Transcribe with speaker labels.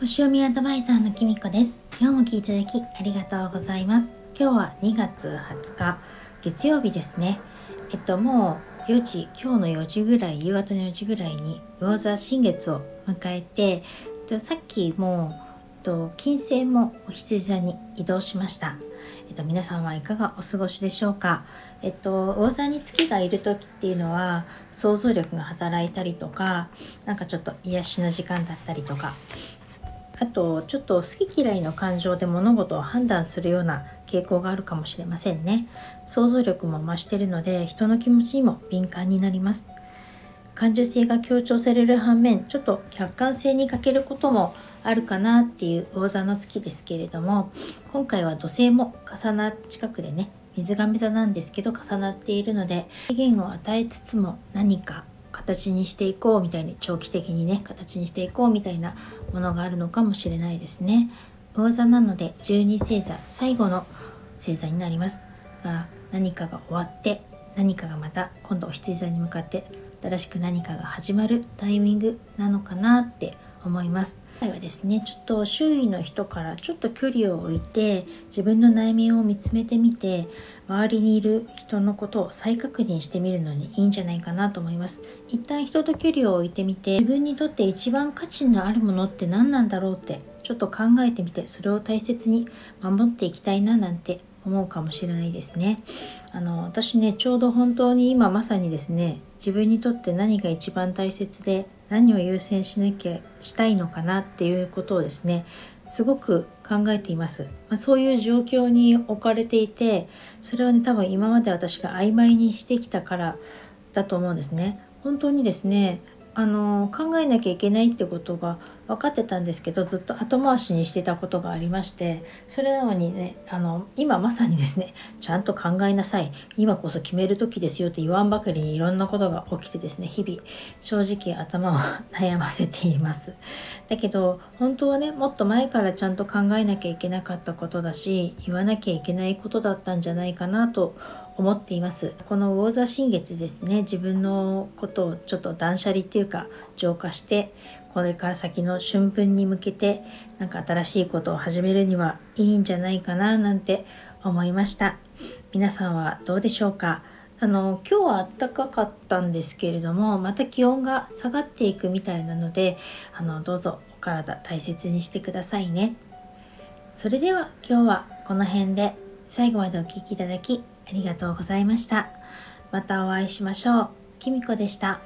Speaker 1: 星読みアドバイザーのきみこです。今日も聞いていただきありがとうございます。今日は2月20日月曜日ですね。えっともう4時今日の4時ぐらい夕方の4時ぐらいに魚座新月を迎えて、えっと、さっきもう、と、金星もお羊座に移動しました。えっと、皆さんはいかがお過ごしでしょうか？えっと、魚座に月がいる時っていうのは想像力が働いたりとか、なんかちょっと癒しの時間だったりとか、あとちょっと好き嫌いの感情で物事を判断するような傾向があるかもしれませんね想像力も増してるので人の気持ちにも敏感になります感受性が強調される反面ちょっと客観性に欠けることもあるかなっていう魚座の月ですけれども今回は土星も重な近くでね水亀座なんですけど重なっているので制限を与えつつも何か形にしていこうみたいに長期的にね形にしていこうみたいなものがあるのかもしれないですね。魚座なので12星座最後の星座になりますが何かが終わって何かがまた今度お羊座に向かって新しく何かが始まるタイミングなのかなって思います。今回はですねちょっと周囲の人からちょっと距離を置いて自分の内面を見つめてみて周りにいる人のことを再確認してみるのにいいんじゃないかなと思います一旦人と距離を置いてみて自分にとって一番価値のあるものって何なんだろうってちょっと考えてみてそれを大切に守っていきたいななんて思うかもしれないですね。あの私ねちょうど本当に今まさにですね自分にとって何が一番大切で何を優先しなきゃしたいのかなっていうことをですねすごく考えています、まあ、そういう状況に置かれていてそれはね多分今まで私が曖昧にしてきたからだと思うんですね本当にですねあの考えなきゃいけないってことが分かってたんですけどずっと後回しにしてたことがありましてそれなのにねあの今まさにですねちゃんと考えなさい。今こそ決める時ですよって言わんばかりにいろんなことが起きてですね日々正直頭を悩ませています。だけど本当はねもっと前からちゃんと考えなきゃいけなかったことだし言わなきゃいけないことだったんじゃないかなと思っています。この魚座新月ですね自分のことをちょっと断捨離っていうか浄化してこれから先の春分に向けてなんか新しいことを始めるにはいいんじゃないかななんて思いました皆さんはどうでしょうか？あの今日は暖かかったんですけれどもまた気温が下がっていくみたいなのであのどうぞお体大切にしてくださいねそれでは今日はこの辺で最後までお聴きいただきありがとうございました。またお会いしましょう。きみこでした。